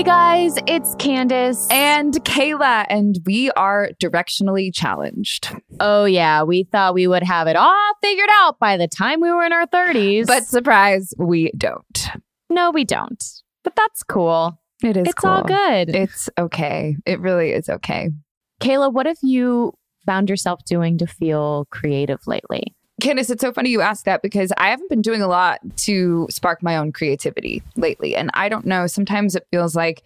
Hey guys, it's Candace. And Kayla, and we are directionally challenged. Oh, yeah, we thought we would have it all figured out by the time we were in our 30s. But surprise, we don't. no, we don't. But that's cool. It is It's all good. It's okay. It really is okay. Kayla, what have you found yourself doing to feel creative lately? Candace, it's so funny you ask that because I haven't been doing a lot to spark my own creativity lately. And I don't know, sometimes it feels like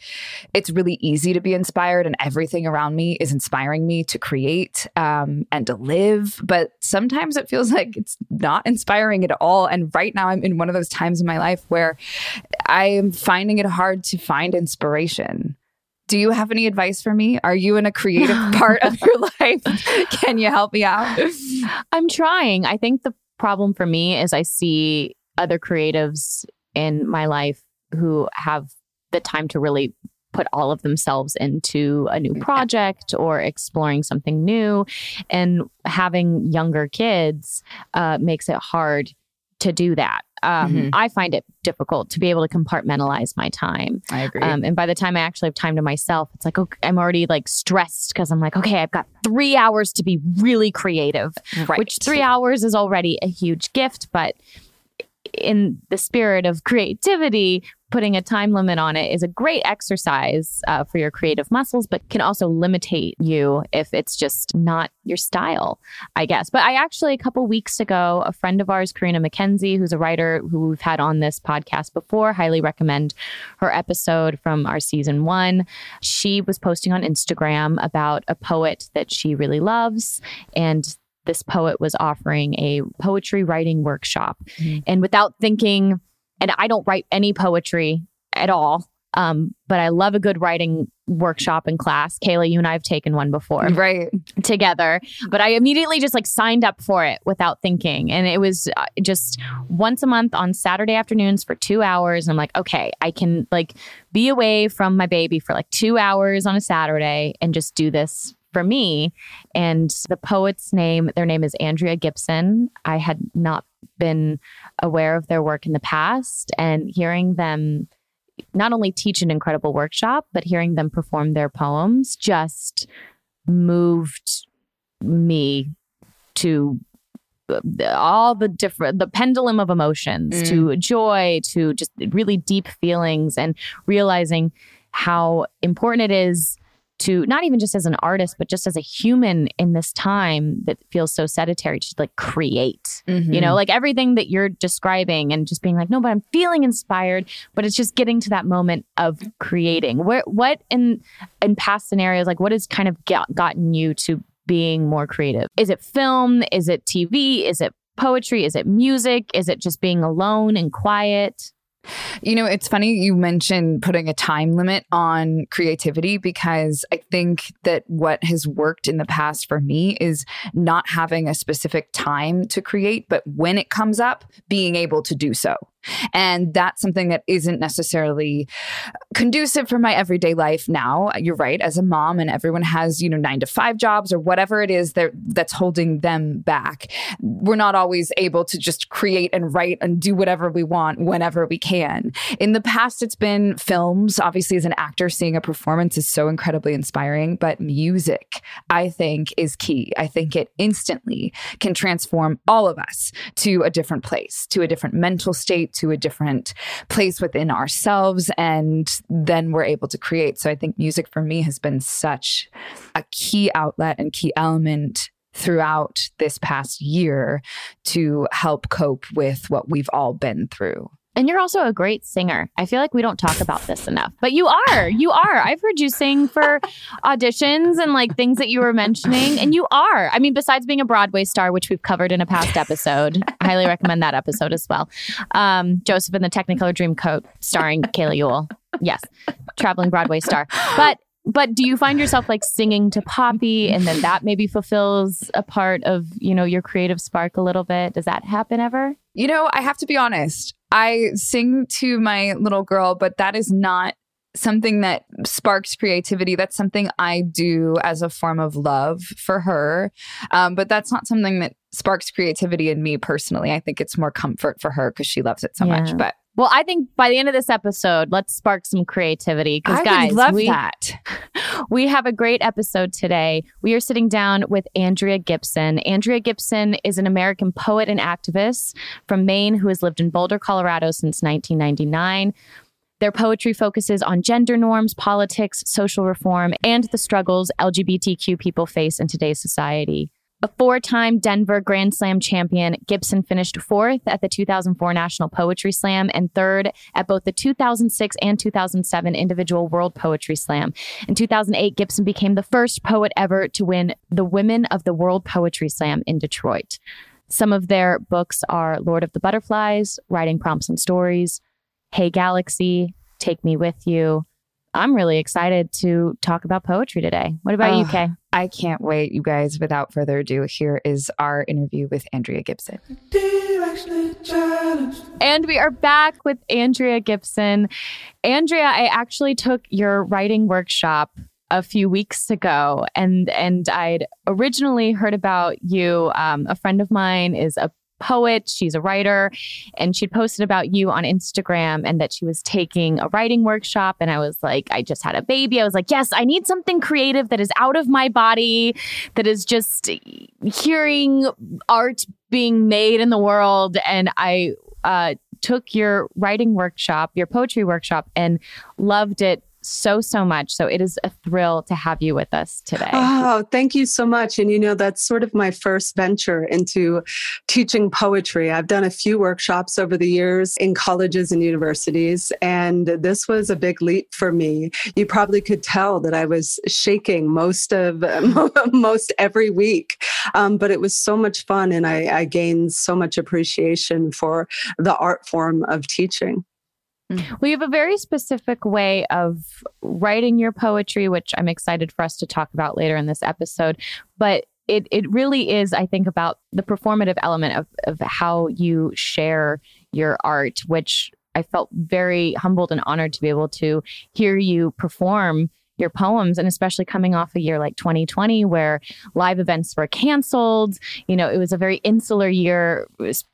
it's really easy to be inspired and everything around me is inspiring me to create um, and to live. But sometimes it feels like it's not inspiring at all. And right now I'm in one of those times in my life where I am finding it hard to find inspiration. Do you have any advice for me? Are you in a creative part of your life? Can you help me out? I'm trying. I think the problem for me is I see other creatives in my life who have the time to really put all of themselves into a new project or exploring something new. And having younger kids uh, makes it hard to do that. Um, Mhm. I find it difficult to be able to compartmentalize my time. I agree. Um, and by the time I actually have time to myself, it's like, okay, I'm already like stressed because I'm like, okay, I've got three hours to be really creative, right. which three hours is already a huge gift. But in the spirit of creativity, putting a time limit on it is a great exercise uh, for your creative muscles, but can also limitate you if it's just not your style, I guess. But I actually, a couple weeks ago, a friend of ours, Karina McKenzie, who's a writer who we've had on this podcast before, highly recommend her episode from our season one. She was posting on Instagram about a poet that she really loves. And this poet was offering a poetry writing workshop. And without thinking, and I don't write any poetry at all. Um, but I love a good writing workshop and class. Kayla, you and I have taken one before. Right. Together. But I immediately just like signed up for it without thinking. And it was uh, just once a month on Saturday afternoons for two hours. And I'm like, okay, I can like be away from my baby for like two hours on a Saturday and just do this for me. And the poet's name, their name is Andrea Gibson. I had not been aware of their work in the past and hearing them not only teach an incredible workshop, but hearing them perform their poems just moved me to uh, all the different the pendulum of emotions mm. to joy to just really deep feelings and realizing how important it is to not even just as an artist, but just as a human in this time that feels so sedentary to like create, mm-hmm. you know, like everything that you're describing and just being like, no, but I'm feeling inspired, but it's just getting to that moment of creating. Where, what in, in past scenarios, like what has kind of get, gotten you to being more creative? Is it film? Is it TV? Is it poetry? Is it music? Is it just being alone and quiet? You know, it's funny you mentioned putting a time limit on creativity because I think that what has worked in the past for me is not having a specific time to create, but when it comes up, being able to do so. And that's something that isn't necessarily conducive for my everyday life now. You're right, as a mom, and everyone has, you know, nine to five jobs or whatever it is that, that's holding them back. We're not always able to just create and write and do whatever we want whenever we can. In the past, it's been films. Obviously, as an actor, seeing a performance is so incredibly inspiring, but music, I think, is key. I think it instantly can transform all of us to a different place, to a different mental state to a different place within ourselves and then we're able to create. So I think music for me has been such a key outlet and key element throughout this past year to help cope with what we've all been through. And you're also a great singer. I feel like we don't talk about this enough, but you are. You are. I've heard you sing for auditions and like things that you were mentioning, and you are. I mean, besides being a Broadway star, which we've covered in a past episode, I highly recommend that episode as well. Um, Joseph and the Technicolor Dreamcoat, starring Kayla Ewell. Yes, traveling Broadway star. But but do you find yourself like singing to Poppy, and then that maybe fulfills a part of you know your creative spark a little bit? Does that happen ever? You know, I have to be honest. I sing to my little girl, but that is not something that sparks creativity. That's something I do as a form of love for her. Um, but that's not something that sparks creativity in me personally. I think it's more comfort for her because she loves it so yeah. much. But well, I think by the end of this episode, let's spark some creativity. Because guys, love we, that. We have a great episode today. We are sitting down with Andrea Gibson. Andrea Gibson is an American poet and activist from Maine who has lived in Boulder, Colorado since 1999. Their poetry focuses on gender norms, politics, social reform, and the struggles LGBTQ people face in today's society. A four time Denver Grand Slam champion, Gibson finished fourth at the 2004 National Poetry Slam and third at both the 2006 and 2007 Individual World Poetry Slam. In 2008, Gibson became the first poet ever to win the Women of the World Poetry Slam in Detroit. Some of their books are Lord of the Butterflies, Writing Prompts and Stories, Hey Galaxy, Take Me With You, I'm really excited to talk about poetry today. What about oh, you, Kay? I can't wait, you guys. Without further ado, here is our interview with Andrea Gibson. And we are back with Andrea Gibson. Andrea, I actually took your writing workshop a few weeks ago and and I'd originally heard about you. Um, a friend of mine is a poet, she's a writer, and she'd posted about you on Instagram and that she was taking a writing workshop. And I was like, I just had a baby. I was like, yes, I need something creative that is out of my body, that is just hearing art being made in the world. And I uh, took your writing workshop, your poetry workshop, and loved it so, so much. So it is a thrill to have you with us today. Oh, thank you so much. And you know, that's sort of my first venture into teaching poetry. I've done a few workshops over the years in colleges and universities, and this was a big leap for me. You probably could tell that I was shaking most of most every week, um, but it was so much fun, and I, I gained so much appreciation for the art form of teaching. Mm. Well, you have a very specific way of writing your poetry, which I'm excited for us to talk about later in this episode. But it it really is, I think, about the performative element of of how you share your art, which I felt very humbled and honored to be able to hear you perform your poems and especially coming off a year like 2020 where live events were canceled you know it was a very insular year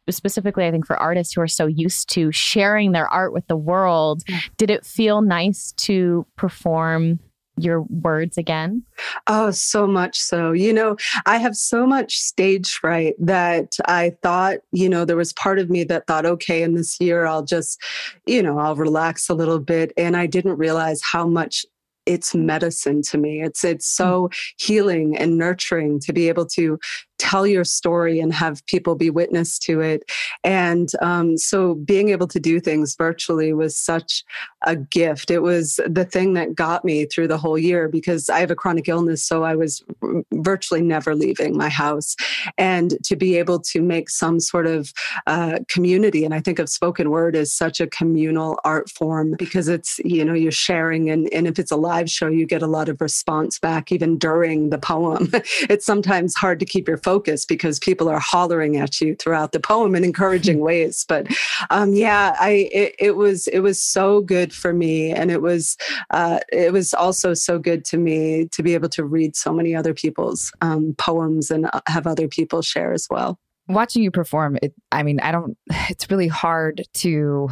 specifically i think for artists who are so used to sharing their art with the world mm. did it feel nice to perform your words again? Oh, so much so. You know, I have so much stage fright that I thought, you know, there was part of me that thought, okay, in this year, I'll just, you know, I'll relax a little bit. And I didn't realize how much it's medicine to me. It's it's so mm. healing and nurturing to be able to tell your story and have people be witness to it. And um, so being able to do things virtually was such a gift. It was the thing that got me through the whole year because I have a chronic illness, so I was virtually never leaving my house. And to be able to make some sort of uh, community, and I think of spoken word as such a communal art form because it's, you know, you're sharing, and, and if it's a live show, you get a lot of response back even during the poem. it's sometimes hard to keep your focus because people are hollering at you throughout the poem in encouraging ways. But um, yeah, I it, it, was it was so good for me, and it was uh, it was also so good to me to be able to read so many other people's um, poems and uh, have other people share as well. Watching you perform, it, I mean, I don't. It's really hard to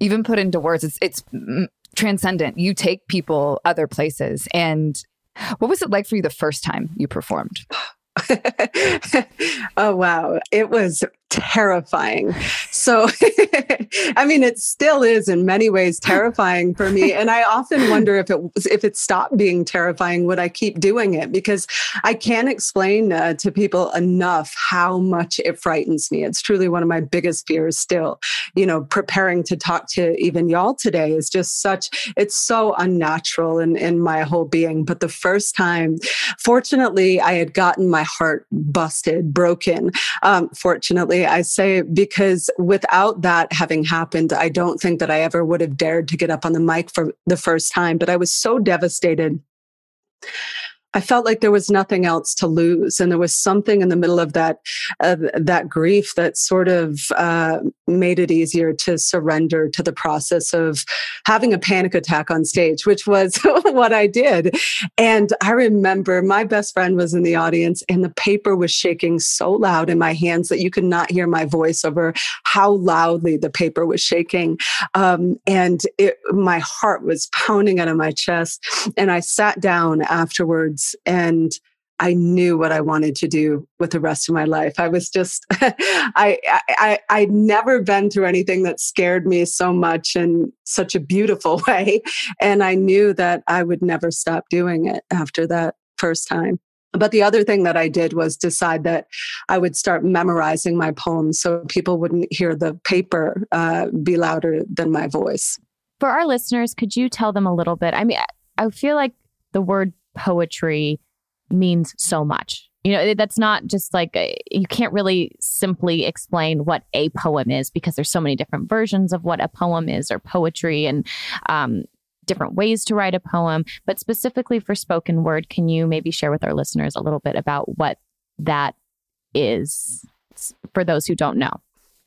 even put into words. It's it's transcendent. You take people other places, and what was it like for you the first time you performed? oh wow it was terrifying. So, I mean, it still is in many ways terrifying for me. And I often wonder if it if it stopped being terrifying, would I keep doing it? Because I can't explain uh, to people enough how much it frightens me. It's truly one of my biggest fears still. You know, preparing to talk to even y'all today is just such, it's so unnatural in, in my whole being. But the first time, fortunately, I had gotten my heart busted, broken. Um, fortunately, I say because without that having happened, I don't think that I ever would have dared to get up on the mic for the first time. But I was so devastated I felt like there was nothing else to lose, and there was something in the middle of that uh, that grief that sort of uh, made it easier to surrender to the process of having a panic attack on stage, which was what I did. And I remember my best friend was in the audience, and the paper was shaking so loud in my hands that you could not hear my voice over how loudly the paper was shaking, um, and it, my heart was pounding out of my chest. And I sat down afterwards and I knew what I wanted to do with the rest of my life. I was just, I, I, I'd never been through anything that scared me so much in such a beautiful way. And I knew that I would never stop doing it after that first time. But the other thing that I did was decide that I would start memorizing my poems so people wouldn't hear the paper uh, be louder than my voice. For our listeners, could you tell them a little bit? I mean, I feel like the word poetry means so much. You know, that's not just like a, you can't really simply explain what a poem is because there's so many different versions of what a poem is or poetry and um, different ways to write a poem. But specifically for spoken word, can you maybe share with our listeners a little bit about what that is for those who don't know?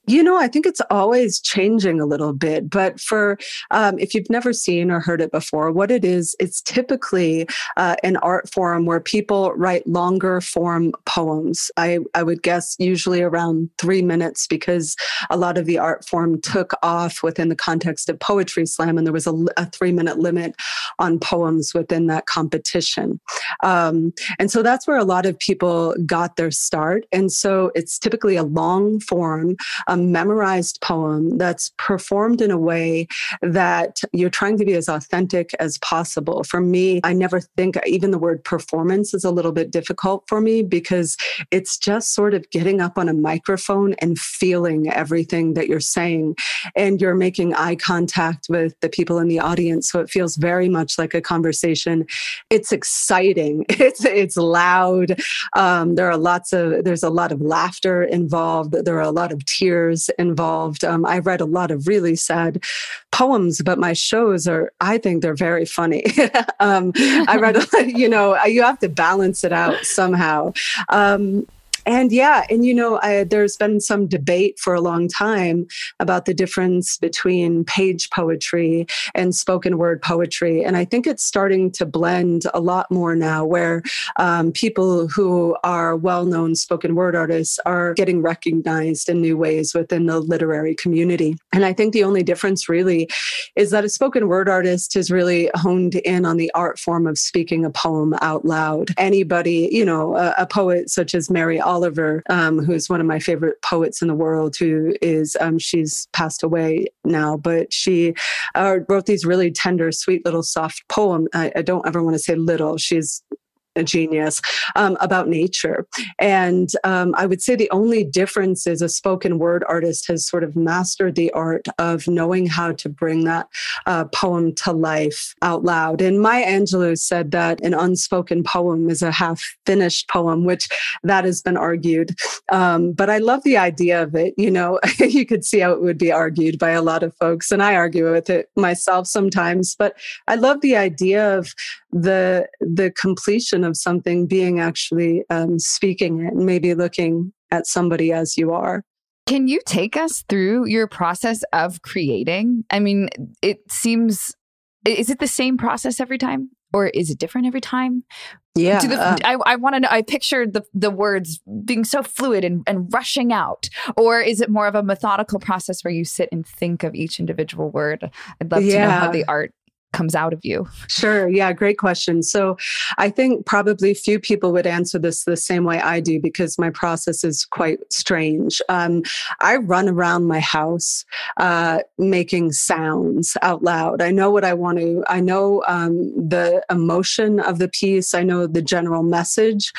You know, I think it's always changing a little bit. But for um, if you've never seen or heard it before, what it is, it's typically uh, an art form where people write longer form poems. I, I would guess usually around three minutes because a lot of the art form took off within the context of Poetry Slam, and there was a, a three minute limit on poems within that competition. Um, and so that's where a lot of people got their start. And so it's typically a long form a memorized poem that's performed in a way that you're trying to be as authentic as possible. For me, I never think even the word performance is a little bit difficult for me because it's just sort of getting up on a microphone and feeling everything that you're saying. And you're making eye contact with the people in the audience. So it feels very much like a conversation. It's exciting. It's, it's loud. Um, there are lots of, there's a lot of laughter involved. There are a lot of tears writers involved. Um, I read a lot of really sad poems, but my shows are, I think they're very funny. um, I read, you know, you have to balance it out somehow. Um, and yeah, and you know, I, there's been some debate for a long time about the difference between page poetry and spoken word poetry. And I think it's starting to blend a lot more now, where um, people who are well known spoken word artists are getting recognized in new ways within the literary community. And I think the only difference really is that a spoken word artist has really honed in on the art form of speaking a poem out loud. Anybody, you know, a, a poet such as Mary Oliver, um, who's one of my favorite poets in the world, who is, um, she's passed away now, but she uh, wrote these really tender, sweet little soft poem. I, I don't ever want to say little. She's a genius um, about nature. And um, I would say the only difference is a spoken word artist has sort of mastered the art of knowing how to bring that uh, poem to life out loud. And Maya Angelou said that an unspoken poem is a half finished poem, which that has been argued. Um, but I love the idea of it. You know, you could see how it would be argued by a lot of folks, and I argue with it myself sometimes. But I love the idea of the the completion of something being actually um, speaking it and maybe looking at somebody as you are. Can you take us through your process of creating? I mean it seems is it the same process every time or is it different every time? Yeah the, uh, I, I want to know i pictured the, the words being so fluid and, and rushing out or is it more of a methodical process where you sit and think of each individual word? I'd love yeah. to know how the art comes out of you? Sure. Yeah, great question. So I think probably few people would answer this the same way I do because my process is quite strange. Um, I run around my house uh, making sounds out loud. I know what I want to, I know um, the emotion of the piece, I know the general message.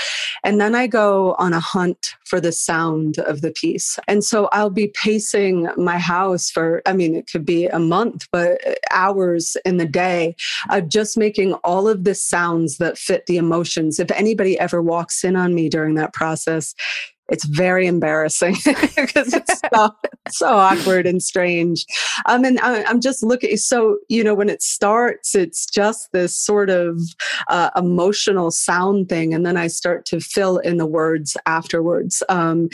And then I go on a hunt for the sound of the piece. And so I'll be pacing my house for, I mean, it could be a month, but hours in the day day of just making all of the sounds that fit the emotions. If anybody ever walks in on me during that process, it's very embarrassing because it's so, so awkward and strange. Um, and I, am just looking. So you know, when it starts, it's just this sort of uh, emotional sound thing, and then I start to fill in the words afterwards. Um,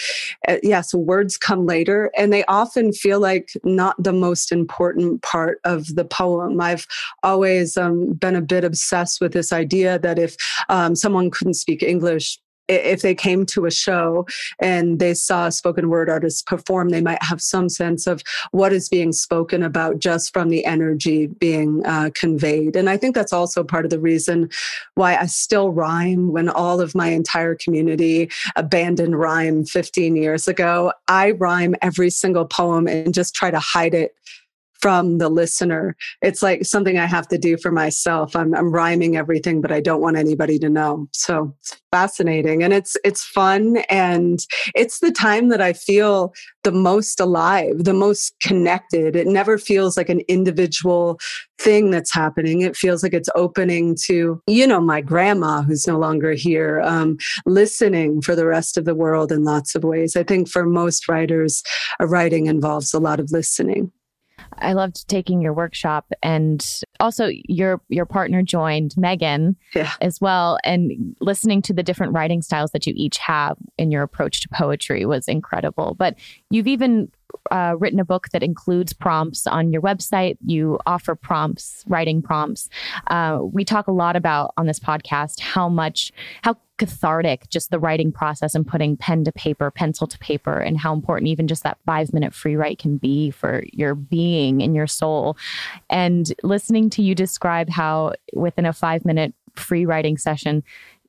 uh, yeah, so words come later, and they often feel like not the most important part of the poem. I've always um, been a bit obsessed with this idea that if um, someone couldn't speak English if they came to a show and they saw a spoken word artist perform, they might have some sense of what is being spoken about just from the energy being uh, conveyed. And I think that's also part of the reason why I still rhyme when all of my entire community abandoned rhyme 15 years ago. I rhyme every single poem and just try to hide it from the listener. It's like something I have to do for myself. I'm, I'm rhyming everything, but I don't want anybody to know. So it's fascinating and it's it's fun and it's the time that I feel the most alive, the most connected. It never feels like an individual thing that's happening. It feels like it's opening to, you know, my grandma who's no longer here, um, listening for the rest of the world in lots of ways. I think for most writers, a writing involves a lot of listening. I loved taking your workshop and also your your partner joined Megan yeah. as well and listening to the different writing styles that you each have in your approach to poetry was incredible. But you've even uh, written a book that includes prompts on your website. You offer prompts, writing prompts. Uh, we talk a lot about on this podcast how much, how cathartic just the writing process and putting pen to paper, pencil to paper, and how important even just that five minute free write can be for your being and your soul. And listening to you describe how within a five minute free writing session,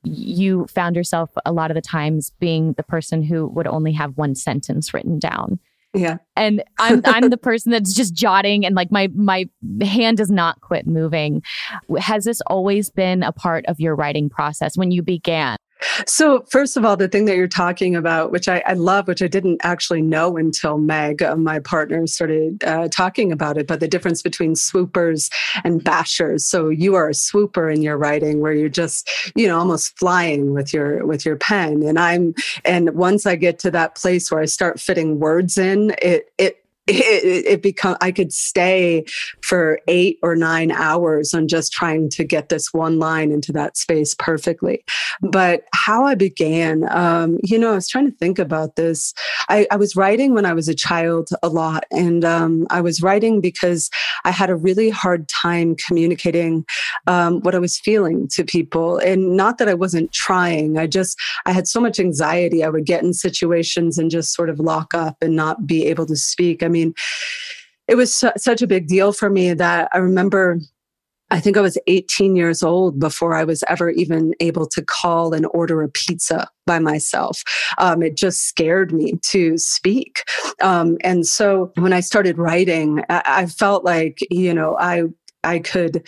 you found yourself a lot of the times being the person who would only have one sentence written down yeah. And I'm I'm the person that's just jotting and like my my hand does not quit moving. Has this always been a part of your writing process when you began? So, first of all, the thing that you're talking about, which I, I love, which I didn't actually know until Meg, uh, my partner, started uh, talking about it, but the difference between swoopers and bashers. So, you are a swooper in your writing, where you're just, you know, almost flying with your with your pen, and I'm, and once I get to that place where I start fitting words in, it it it, it become I could stay for eight or nine hours on just trying to get this one line into that space perfectly. But how I began, um, you know, I was trying to think about this. I, I was writing when I was a child a lot, and um, I was writing because I had a really hard time communicating um, what I was feeling to people, and not that I wasn't trying. I just I had so much anxiety. I would get in situations and just sort of lock up and not be able to speak. I mean, it was su- such a big deal for me that I remember I think I was 18 years old before I was ever even able to call and order a pizza by myself. Um, it just scared me to speak. Um, and so when I started writing, I, I felt like, you know, I, I could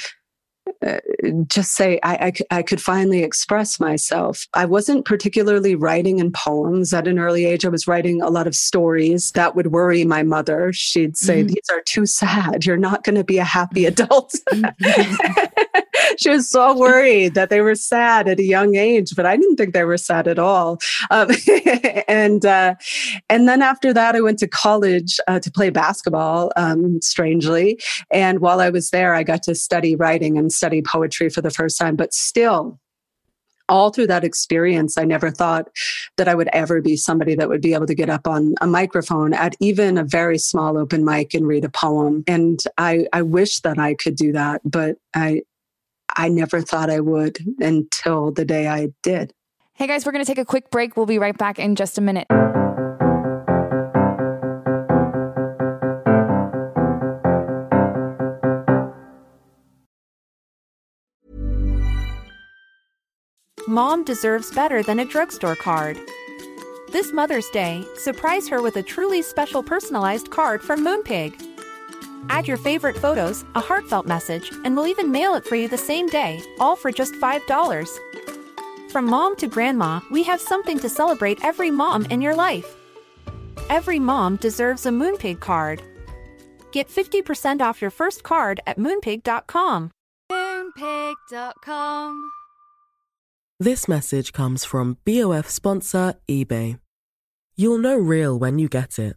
just say I, I, I, could finally express myself. I wasn't particularly writing in poems at an early age. I was writing a lot of stories that would worry my mother. She'd say, mm-hmm. These are too sad. You're not going to be a happy adult. Mm-hmm. she was so worried that they were sad at a young age, but I didn't think they were sad at all. Um, and uh, and then after that, I went to college uh, to play basketball. Um, strangely, and while I was there, I got to study writing and study poetry for the first time. But still, all through that experience, I never thought that I would ever be somebody that would be able to get up on a microphone at even a very small open mic and read a poem. And I, I wish that I could do that, but I, I never thought I would until the day I did. Hey guys, we're going to take a quick break. We'll be right back in just a minute. Mom deserves better than a drugstore card. This Mother's Day, surprise her with a truly special personalized card from Moonpig. Add your favorite photos, a heartfelt message, and we'll even mail it for you the same day, all for just $5. From mom to grandma, we have something to celebrate every mom in your life. Every mom deserves a Moonpig card. Get 50% off your first card at moonpig.com. Moonpig.com. This message comes from BOF sponsor eBay. You'll know real when you get it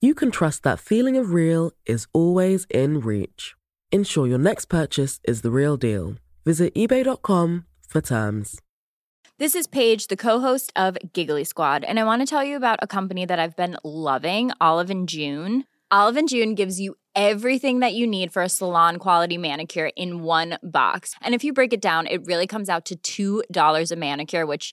you can trust that feeling of real is always in reach. Ensure your next purchase is the real deal. Visit eBay.com for terms. This is Paige, the co-host of Giggly Squad, and I want to tell you about a company that I've been loving, Olive and June. Olive and June gives you everything that you need for a salon quality manicure in one box. And if you break it down, it really comes out to $2 a manicure, which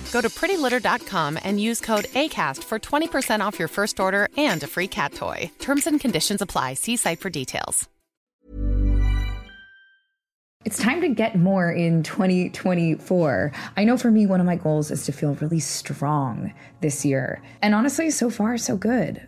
Go to prettylitter.com and use code ACAST for 20% off your first order and a free cat toy. Terms and conditions apply. See site for details. It's time to get more in 2024. I know for me, one of my goals is to feel really strong this year. And honestly, so far, so good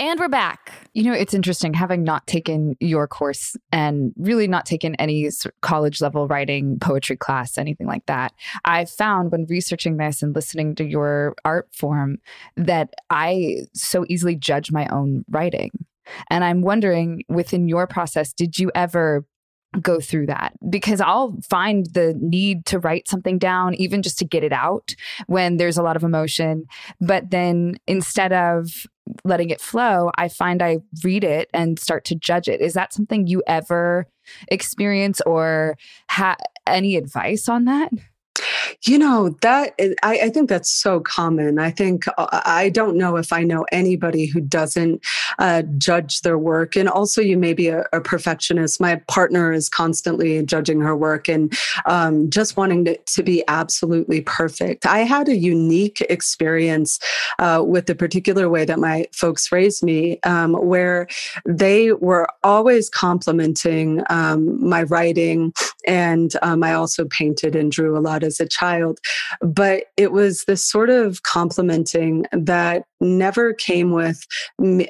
And we're back. You know, it's interesting having not taken your course and really not taken any college level writing, poetry class, anything like that. I found when researching this and listening to your art form that I so easily judge my own writing. And I'm wondering within your process, did you ever go through that because I'll find the need to write something down, even just to get it out when there's a lot of emotion. But then instead of letting it flow, I find I read it and start to judge it. Is that something you ever experience or have any advice on that? You know, that I, I, think that's so common. I think uh, I don't know if I know anybody who doesn't uh, judge their work. And also, you may be a, a, perfectionist. My partner is constantly judging her work and um, just wanting to, to be absolutely perfect. I had a unique experience uh, with the particular way that my folks raised me, um, where they were always complimenting um, my writing. And um, I also painted and drew a lot as a child. But it was this sort of complimenting that never came with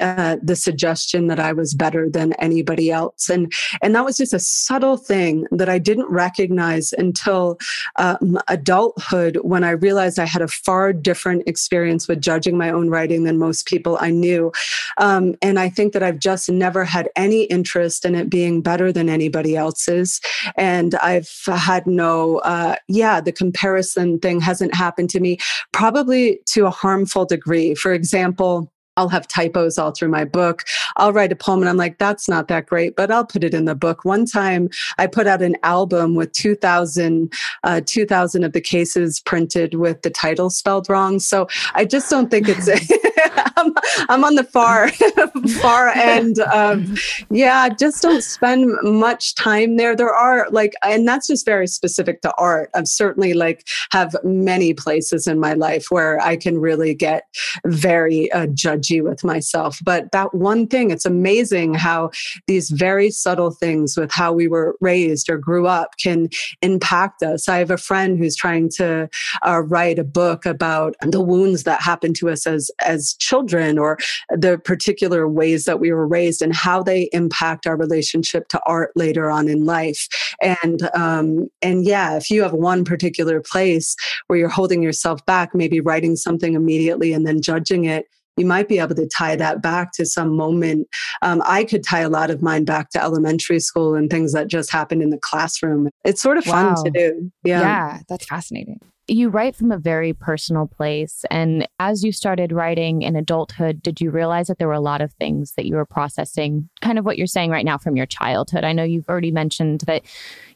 uh, the suggestion that I was better than anybody else. And, and that was just a subtle thing that I didn't recognize until um, adulthood when I realized I had a far different experience with judging my own writing than most people I knew. Um, and I think that I've just never had any interest in it being better than anybody else's. And I've had no, uh, yeah, the comparison thing hasn't happened to me, probably to a harmful degree. For example, I'll have typos all through my book. I'll write a poem and I'm like, that's not that great, but I'll put it in the book. One time I put out an album with 2000, uh, 2000 of the cases printed with the title spelled wrong. So I just don't think it's, I'm, I'm, on the far, far end of, yeah, just don't spend much time there. There are like, and that's just very specific to art. I've certainly like have many places in my life where I can really get very uh, judged with myself. But that one thing, it's amazing how these very subtle things with how we were raised or grew up can impact us. I have a friend who's trying to uh, write a book about the wounds that happened to us as, as children or the particular ways that we were raised and how they impact our relationship to art later on in life. And, um, and yeah, if you have one particular place where you're holding yourself back, maybe writing something immediately and then judging it, you might be able to tie that back to some moment. Um, I could tie a lot of mine back to elementary school and things that just happened in the classroom. It's sort of fun wow. to do. Yeah. Yeah, that's fascinating. You write from a very personal place. And as you started writing in adulthood, did you realize that there were a lot of things that you were processing, kind of what you're saying right now from your childhood? I know you've already mentioned that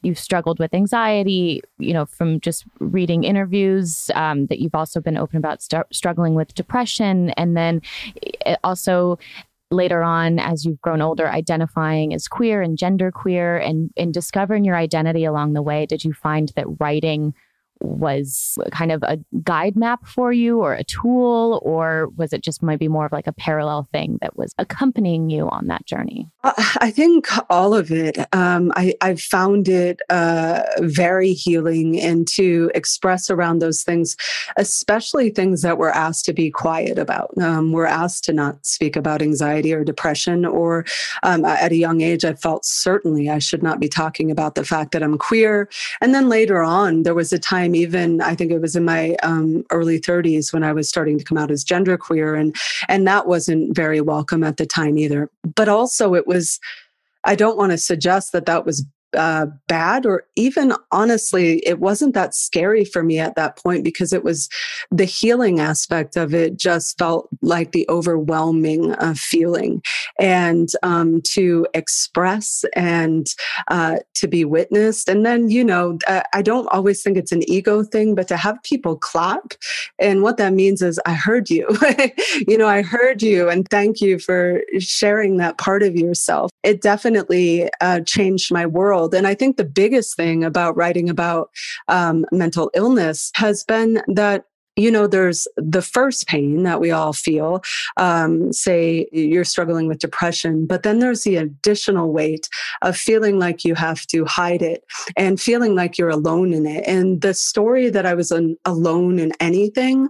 you've struggled with anxiety, you know, from just reading interviews, um, that you've also been open about st- struggling with depression. And then eh, also, later on as you've grown older identifying as queer and gender queer and, and discovering your identity along the way did you find that writing was kind of a guide map for you or a tool, or was it just maybe more of like a parallel thing that was accompanying you on that journey? I think all of it. Um, I, I found it uh, very healing and to express around those things, especially things that we're asked to be quiet about. Um, we're asked to not speak about anxiety or depression, or um, at a young age, I felt certainly I should not be talking about the fact that I'm queer. And then later on, there was a time time, even I think it was in my um, early 30s when I was starting to come out as genderqueer, and and that wasn't very welcome at the time either. But also, it was. I don't want to suggest that that was uh, bad or even honestly it wasn't that scary for me at that point because it was the healing aspect of it just felt like the overwhelming uh, feeling. And um, to express and uh, to be witnessed. And then you know i don't always think it's an ego thing but to have people clap and what that means is i heard you. You know i heard you and thank you for sharing that part of yourself. It definitely uh, changed my world world. And I think the biggest thing about writing about um, mental illness has been that you know, there's the first pain that we all feel. Um, say you're struggling with depression, but then there's the additional weight of feeling like you have to hide it and feeling like you're alone in it. And the story that I was an, alone in anything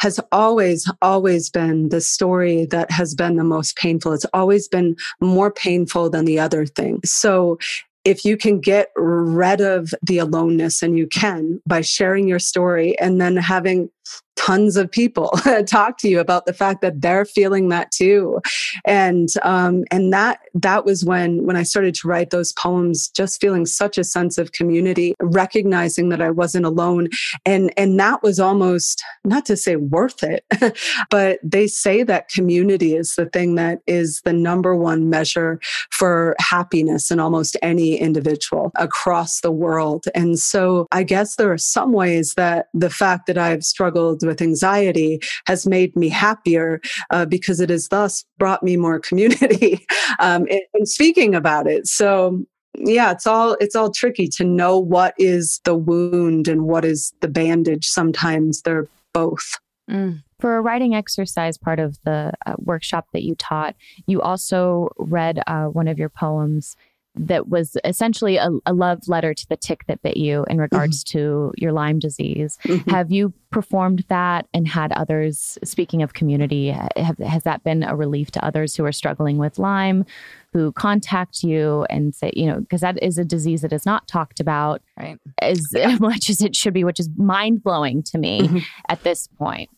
has always, always been the story that has been the most painful. It's always been more painful than the other thing. So if you can get rid of the aloneness and you can by sharing your story and then having tons of people talk to you about the fact that they're feeling that too. And um, and that that was when when i started to write those poems just feeling such a sense of community recognizing that i wasn't alone. And and that was almost not to say worth it but they say that community is the thing that is the number one measure for happiness in almost any individual across the world. And so i guess there are some ways that the fact that i've struggled with anxiety has made me happier uh, because it has thus brought me more community um, in, in speaking about it. So yeah it's all it's all tricky to know what is the wound and what is the bandage sometimes they're both mm. for a writing exercise part of the uh, workshop that you taught you also read uh, one of your poems that was essentially a, a, love letter to the tick that bit you in regards mm-hmm. to your Lyme disease. Mm-hmm. Have you performed that and had others, speaking of community, have, has that been a relief to others who are struggling with Lyme, who contact you and say, you know, because that is a disease that is not talked about right. as much as it should be, which is mind blowing to me mm-hmm. at this point.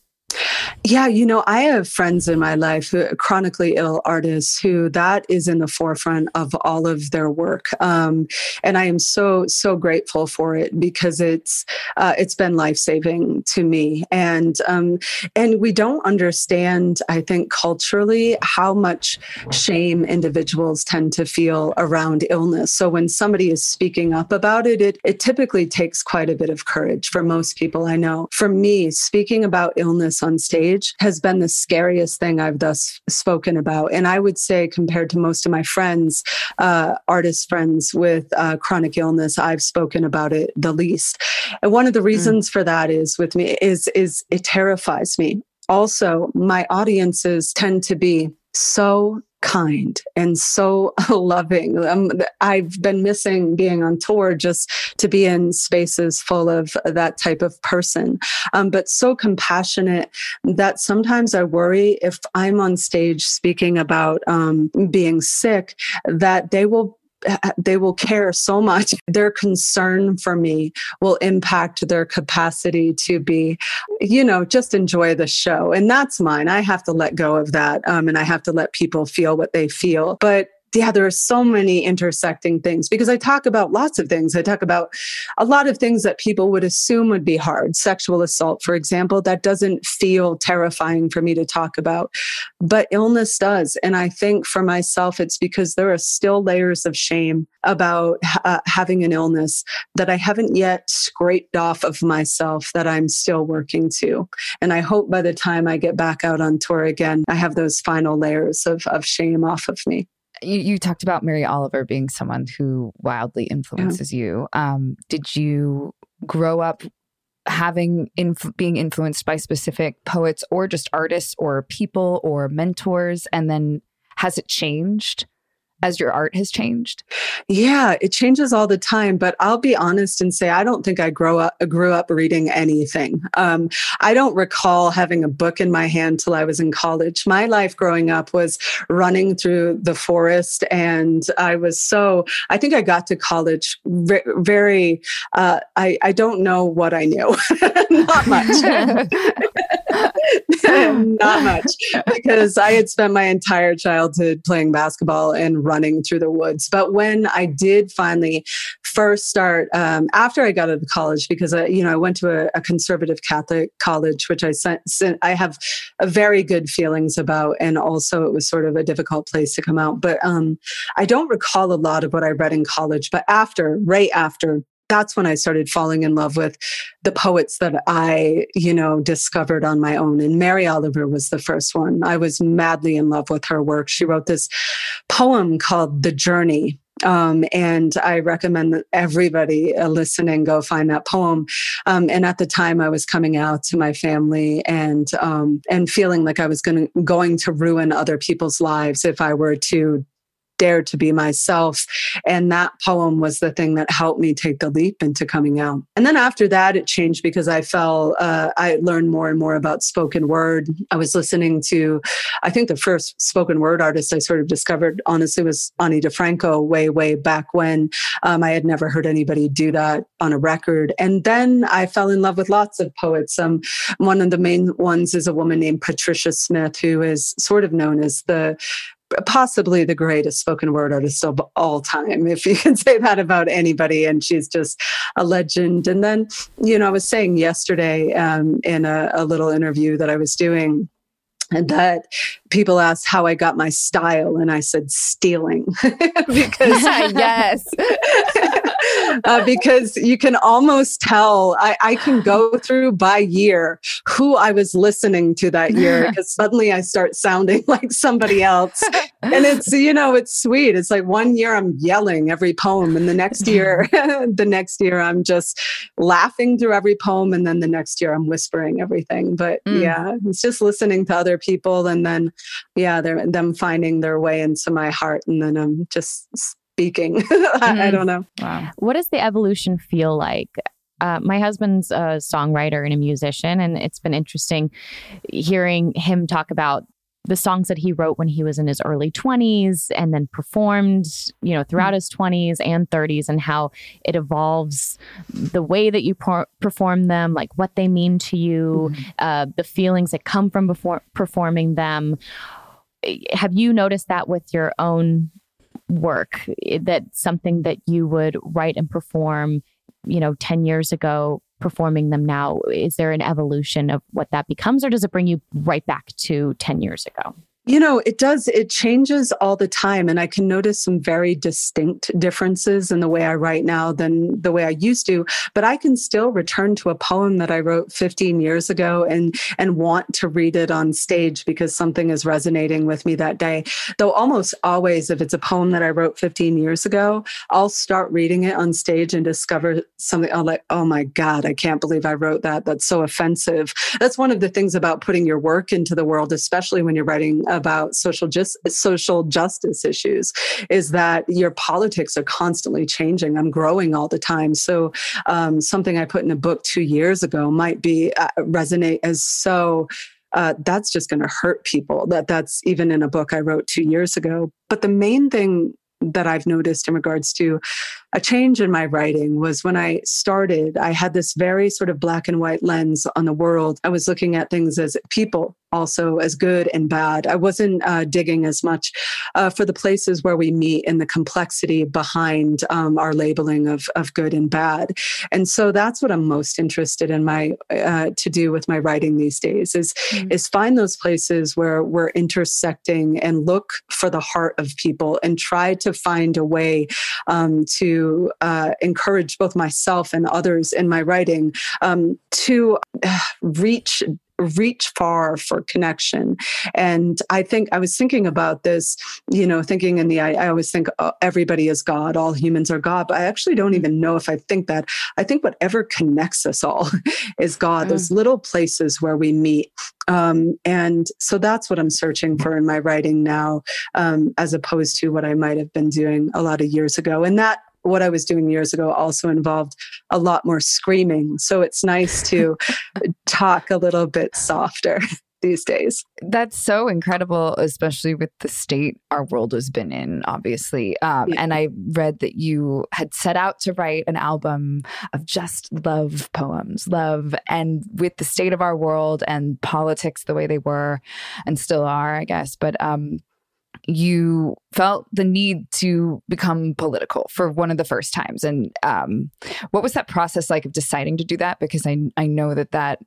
Yeah, you know, I have friends in my life, uh, chronically ill artists, who that is in the forefront of all of their work, um, and I am so so grateful for it because it's uh, it's been life saving to me, and um, and we don't understand, I think, culturally how much shame individuals tend to feel around illness. So when somebody is speaking up about it, it it typically takes quite a bit of courage for most people I know. For me, speaking about illness on stage has been the scariest thing I've thus spoken about. And I would say, compared to most of my friends, uh, artist friends with uh, chronic illness, I've spoken about it the least. And one of the mm. reasons mm. for that is with me is is it terrifies me. Also, my audiences tend to be so kind and so loving. Um, I've been missing being on tour just to be in spaces full of that type of person, um, but so compassionate that sometimes I worry if I'm on stage speaking about um, being sick, that they will they will care so much. Their concern for me will impact their capacity to be, you know, just enjoy the show. And that's mine. I have to let go of that. Um, and I have to let people feel what they feel. But yeah, there are so many intersecting things because I talk about lots of things. I talk about a lot of things that people would assume would be hard. Sexual assault, for example, that doesn't feel terrifying for me to talk about, but illness does. And I think for myself, it's because there are still layers of shame about uh, having an illness that I haven't yet scraped off of myself that I'm still working to. And I hope by the time I get back out on tour again, I have those final layers of, of shame off of me you, you, talked about Mary Oliver being someone who wildly influences yeah. you. Um, did you grow up having inf- being influenced by specific poets or just artists or people or mentors, and then has it changed? As your art has changed? Yeah, it changes all the time. But I'll be honest and say I don't think I grow up grew up reading anything. Um, I don't recall having a book in my hand till I was in college. My life growing up was running through the forest, and I was so. I think I got to college very. Uh, I I don't know what I knew, not much. not much because I had spent my entire childhood playing basketball and running through the woods. But when I did finally first start, um, after I got out of college, because I, you know, I went to a, a conservative Catholic college, which I sent, I have very good feelings about, and also it was sort of a difficult place to come out. But um, I don't recall a lot of what I read in college. But after, right after that's when I started falling in love with the poets that I, you know, discovered on my own. And Mary Oliver was the first one. I was madly in love with her work. She wrote this poem called The Journey. Um, and I recommend that everybody uh, listening go find that poem. Um, and at the time, I was coming out to my family and um, and feeling like I was going going to ruin other people's lives if I were to dared to be myself. And that poem was the thing that helped me take the leap into coming out. And then after that, it changed because I fell, uh, I learned more and more about spoken word. I was listening to, I think the first spoken word artist I sort of discovered, honestly, was Ani DiFranco way, way back when. Um, I had never heard anybody do that on a record. And then I fell in love with lots of poets. Um, one of the main ones is a woman named Patricia Smith, who is sort of known as the possibly the greatest spoken word artist of all time, if you can say that about anybody. And she's just a legend. And then, you know, I was saying yesterday um, in a, a little interview that I was doing and that people asked how I got my style, and I said stealing because yes, uh, because you can almost tell. I, I, can go through by year who I was listening to that year because suddenly I start sounding like somebody else, and it's you know it's sweet. It's like one year I'm yelling every poem, and the next year, the next year I'm just laughing through every poem, and then the next year I'm whispering everything. But mm. yeah, it's just listening to other people, and then yeah, they're them finding their way into my heart, and then I'm just speaking. I, I, mm-hmm. don't know. Wow. What does the evolution feel like? Uh, my husband's a songwriter and a musician, and it's been interesting hearing him talk about the songs that he wrote when he was in his early 20s and then performed, you know, throughout his 20s and 30s and how it evolves the way that you por- perform them, like what they mean to you, mm-hmm. uh, the feelings that come from before performing them. Have you noticed that with your own work? That something that you would write and perform, you know, 10 years ago performing them now? Is there an evolution of what that becomes, or does it bring you right back to 10 years ago? You know, it does. It changes all the time. And I can notice some very distinct differences in the way I write now than the way I used to. But I can still return to a poem that I wrote 15 years ago and, and want to read it on stage because something is resonating with me that day. Though almost always, if it's a poem that I wrote 15 years ago, I'll start reading it on stage and discover something. I'm like, oh my God, I can't believe I wrote that. That's so offensive. That's one of the things about putting your work into the world, especially when you're writing about social just social justice issues is that your politics are constantly changing. I'm growing all the time. So um, something I put in a book two years ago might be uh, resonate as so uh, that's just going to hurt people. That that's even in a book I wrote two years ago. But the main thing that I've noticed in regards to a change in my writing was when I started, I had this very sort of black and white lens on the world. I was looking at things as people also as good and bad. I wasn't uh, digging as much uh, for the places where we meet and the complexity behind um, our labeling of, of good and bad. And so that's what I'm most interested in my uh, to do with my writing these days is mm-hmm. is find those places where we're intersecting and look for the heart of people and try to find a way um, to uh, encourage both myself and others in my writing um, to uh, reach reach far for connection. And I think I was thinking about this, you know, thinking in the, I, I always think oh, everybody is God, all humans are God, but I actually don't mm. even know if I think that. I think whatever connects us all is God, mm. those little places where we meet. Um, and so that's what I'm searching for in my writing now, um, as opposed to what I might have been doing a lot of years ago. And that what I was doing years ago also involved a lot more screaming. So it's nice to talk a little bit softer these days. That's so incredible, especially with the state our world has been in, obviously. Um, yeah. And I read that you had set out to write an album of just love poems, love, and with the state of our world and politics the way they were and still are, I guess. But um, you felt the need to become political for one of the first times and um, what was that process like of deciding to do that because i i know that that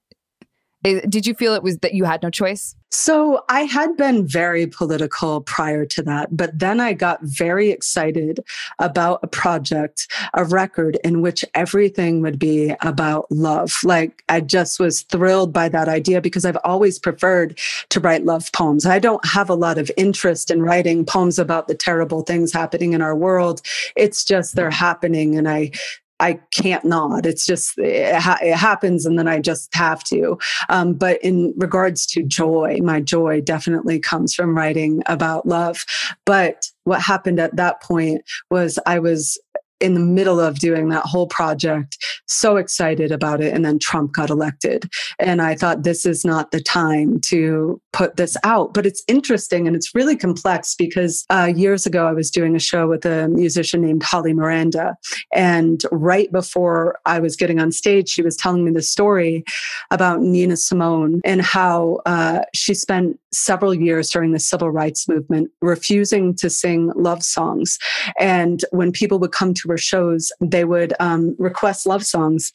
did you feel it was that you had no choice? So I had been very political prior to that, but then I got very excited about a project, a record in which everything would be about love. Like I just was thrilled by that idea because I've always preferred to write love poems. I don't have a lot of interest in writing poems about the terrible things happening in our world. It's just they're happening and I I can't not. It's just it, ha- it, happens, and then I just have to. Um, but in regards to joy, my joy definitely comes from writing about love. But what happened at that point was I was in the middle of doing that whole project, so excited about it. And then Trump got elected. And I thought, this is not the time to put this out. But it's interesting and it's really complex because uh, years ago, I was doing a show with a musician named Holly Miranda. And right before I was getting on stage, she was telling me the story about Nina Simone and how uh, she spent several years during the civil rights movement refusing to sing love songs. And when people would come to her shows, they would um, request love songs.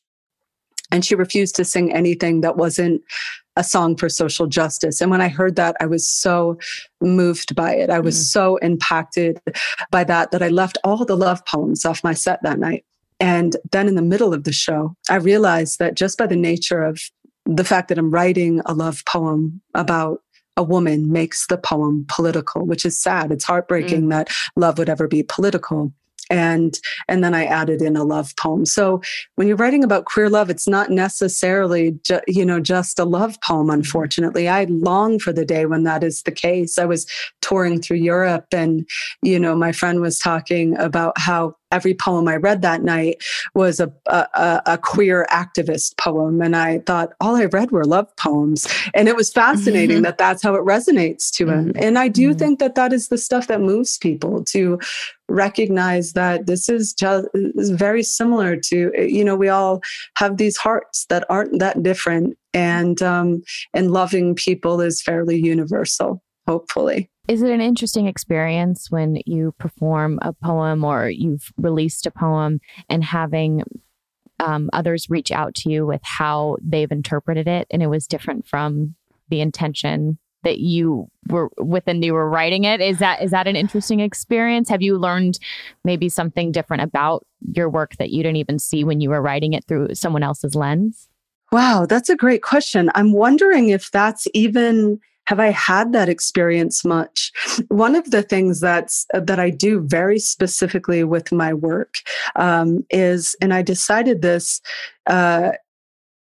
And she refused to sing anything that wasn't a song for social justice. And when I heard that, I was so moved by it. I was mm. so impacted by that that I left all the love poems off my set that night. And then in the middle of the show, I realized that just by the nature of the fact that I'm writing a love poem about a woman makes the poem political, which is sad. It's heartbreaking mm. that love would ever be political and and then i added in a love poem. So when you're writing about queer love it's not necessarily ju- you know just a love poem mm-hmm. unfortunately. I long for the day when that is the case. I was touring through europe and you know my friend was talking about how every poem I read that night was a, a, a, queer activist poem. And I thought all I read were love poems. And it was fascinating mm-hmm. that that's how it resonates to him. Mm-hmm. And I do mm-hmm. think that that is the stuff that moves people to recognize that this is just is very similar to, you know, we all have these hearts that aren't that different. And, um, and loving people is fairly universal, hopefully. Is it an interesting experience when you perform a poem or you've released a poem and having um, others reach out to you with how they've interpreted it and it was different from the intention that you were with and you were writing it? Is that is that an interesting experience? Have you learned maybe something different about your work that you didn't even see when you were writing it through someone else's lens? Wow that's a great question. I'm wondering if that's even have I had that experience much? One of the things that's that I do very specifically with my work um, is, and I decided this uh,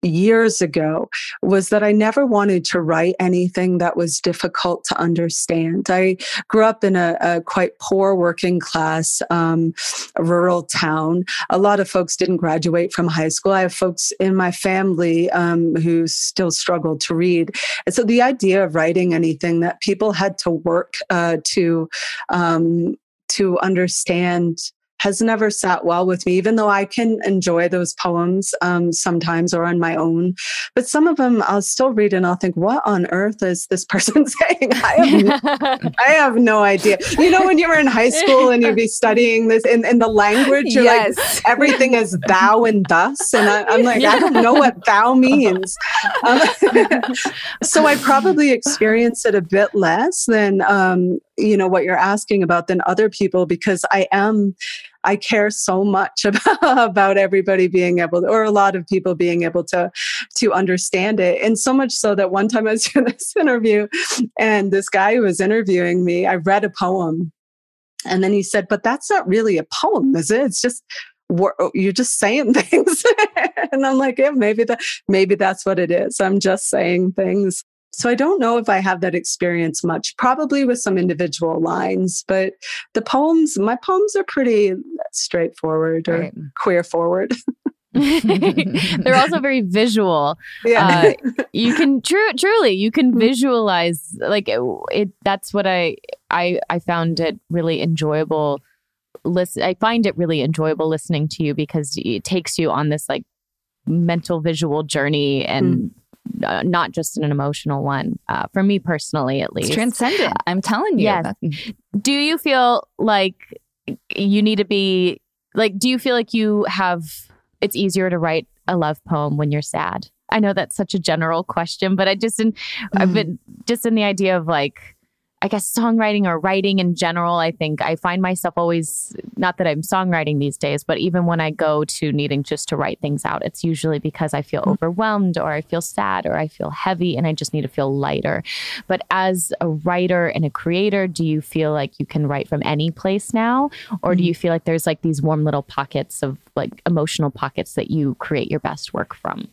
years ago was that I never wanted to write anything that was difficult to understand. I grew up in a, a quite poor working class um, rural town. A lot of folks didn't graduate from high school. I have folks in my family um, who still struggled to read. And so the idea of writing anything that people had to work uh, to um, to understand has never sat well with me, even though I can enjoy those poems um, sometimes or on my own. But some of them I'll still read and I'll think, what on earth is this person saying? I have, I have no idea. You know, when you were in high school and you'd be studying this in, in the language, you're yes. like, everything is thou and thus. And I, am like, I don't know what thou means. Um, so I probably experience it a bit less than, um, you know, what you're asking about than other people because I am I care so much about, about everybody being able to, or a lot of people being able to to understand it. And so much so that one time I was doing this interview and this guy who was interviewing me, I read a poem. And then he said, But that's not really a poem, is it? It's just oh, you're just saying things and i'm like yeah maybe that maybe that's what it is i'm just saying things so I don't know if I have that experience much, probably with some individual lines, but the poems, my poems are pretty straightforward or right. queer forward. They're also very visual. Yeah. Uh, you can true truly you can mm-hmm. visualize like it, it, that's what I I I found it really enjoyable listen I find it really enjoyable listening to you because it takes you on this like mental visual journey and mm uh, not just an emotional one. Uh, for me personally, at least, it's transcendent. I'm telling you. Yes. Do you feel like you need to be like? Do you feel like you have? It's easier to write a love poem when you're sad. I know that's such a general question, but I just in mm. I've been just in the idea of like I guess songwriting or writing in general, I think I find myself always, not that I'm songwriting these days, but even when I go to needing just to write things out, it's usually because I feel mm-hmm. overwhelmed or I feel sad or I feel heavy and I just need to feel lighter. But as a writer and a creator, do you feel like you can write from any place now? Or do you feel like there's like these warm little pockets of like emotional pockets that you create your best work from?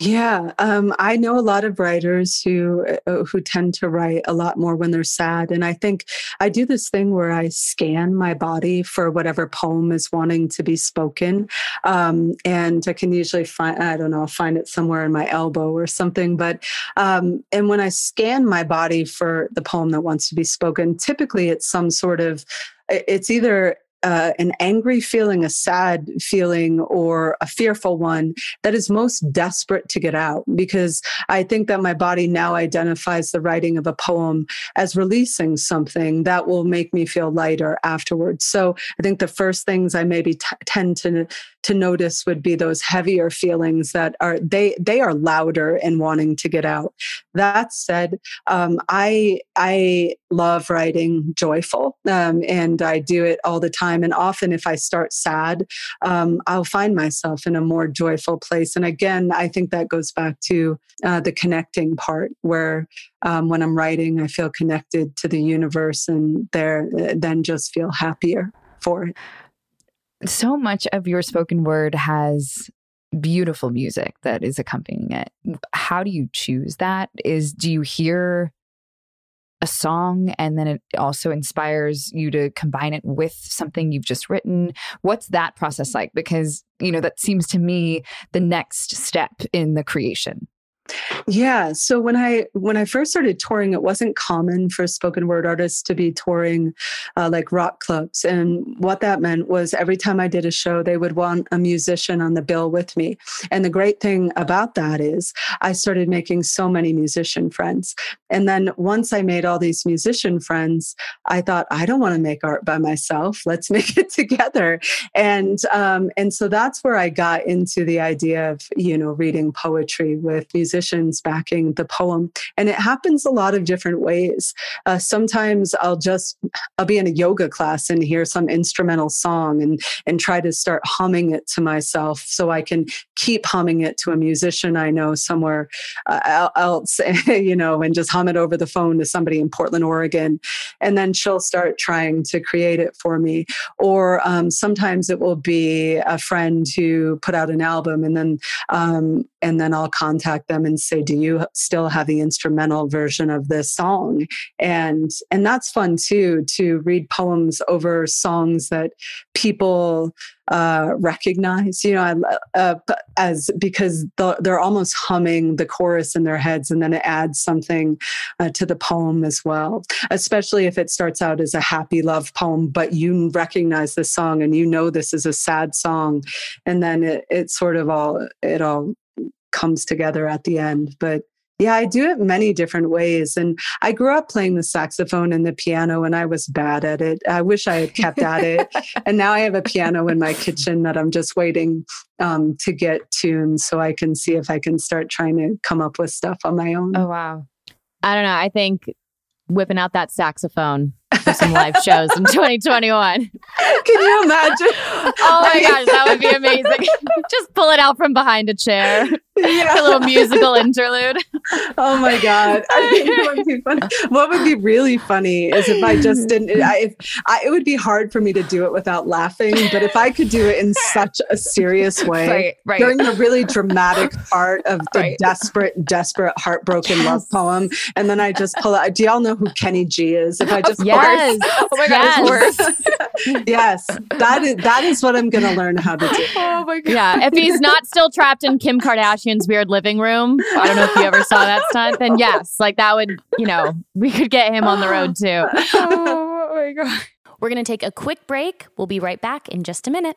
Yeah, um, I know a lot of writers who uh, who tend to write a lot more when they're sad, and I think I do this thing where I scan my body for whatever poem is wanting to be spoken, um, and I can usually find I don't know find it somewhere in my elbow or something. But um, and when I scan my body for the poem that wants to be spoken, typically it's some sort of it's either uh, an angry feeling, a sad feeling, or a fearful one that is most desperate to get out. Because I think that my body now identifies the writing of a poem as releasing something that will make me feel lighter afterwards. So I think the first things I maybe t- tend to to notice would be those heavier feelings that are they they are louder and wanting to get out. That said, um, I I love writing joyful, um, and I do it all the time. And often, if I start sad, um, I'll find myself in a more joyful place. And again, I think that goes back to uh, the connecting part, where um, when I'm writing, I feel connected to the universe, and there then just feel happier for it so much of your spoken word has beautiful music that is accompanying it. How do you choose that? Is do you hear a song and then it also inspires you to combine it with something you've just written? What's that process like? Because, you know, that seems to me the next step in the creation. Yeah. So when I when I first started touring, it wasn't common for spoken word artists to be touring uh, like rock clubs, and what that meant was every time I did a show, they would want a musician on the bill with me. And the great thing about that is I started making so many musician friends. And then once I made all these musician friends, I thought I don't want to make art by myself. Let's make it together. And um, and so that's where I got into the idea of you know reading poetry with musicians musicians backing the poem. And it happens a lot of different ways. Uh, sometimes I'll just, I'll be in a yoga class and hear some instrumental song and, and try to start humming it to myself so I can keep humming it to a musician I know somewhere uh, else, you know, and just hum it over the phone to somebody in Portland, Oregon. And then she'll start trying to create it for me. Or um, sometimes it will be a friend who put out an album and then, um, and then I'll contact them and say, "Do you still have the instrumental version of this song?" And and that's fun too to read poems over songs that people uh, recognize. You know, uh, as because they're almost humming the chorus in their heads, and then it adds something uh, to the poem as well. Especially if it starts out as a happy love poem, but you recognize the song and you know this is a sad song, and then it it sort of all it all comes together at the end. But yeah, I do it many different ways. And I grew up playing the saxophone and the piano and I was bad at it. I wish I had kept at it. and now I have a piano in my kitchen that I'm just waiting um, to get tuned so I can see if I can start trying to come up with stuff on my own. Oh, wow. I don't know. I think whipping out that saxophone some live shows in 2021. Can you imagine? oh my gosh, that would be amazing. Just pull it out from behind a chair. Yeah. a little musical interlude. Oh my god! I think it would be funny. What would be really funny is if I just mm. didn't. I, if, I, it would be hard for me to do it without laughing. But if I could do it in such a serious way right, right. during the really dramatic part of the right. desperate, desperate, heartbroken yes. love poem, and then I just pull out. Do y'all know who Kenny G is? If I just yes, oh my god, yes. yes, that is that is what I'm going to learn how to do. Oh my god! Yeah, if he's not still trapped in Kim Kardashian's weird living room. I don't know if you ever saw that stunt. Then yes, like that would, you know, we could get him on the road too. oh my God. We're going to take a quick break. We'll be right back in just a minute.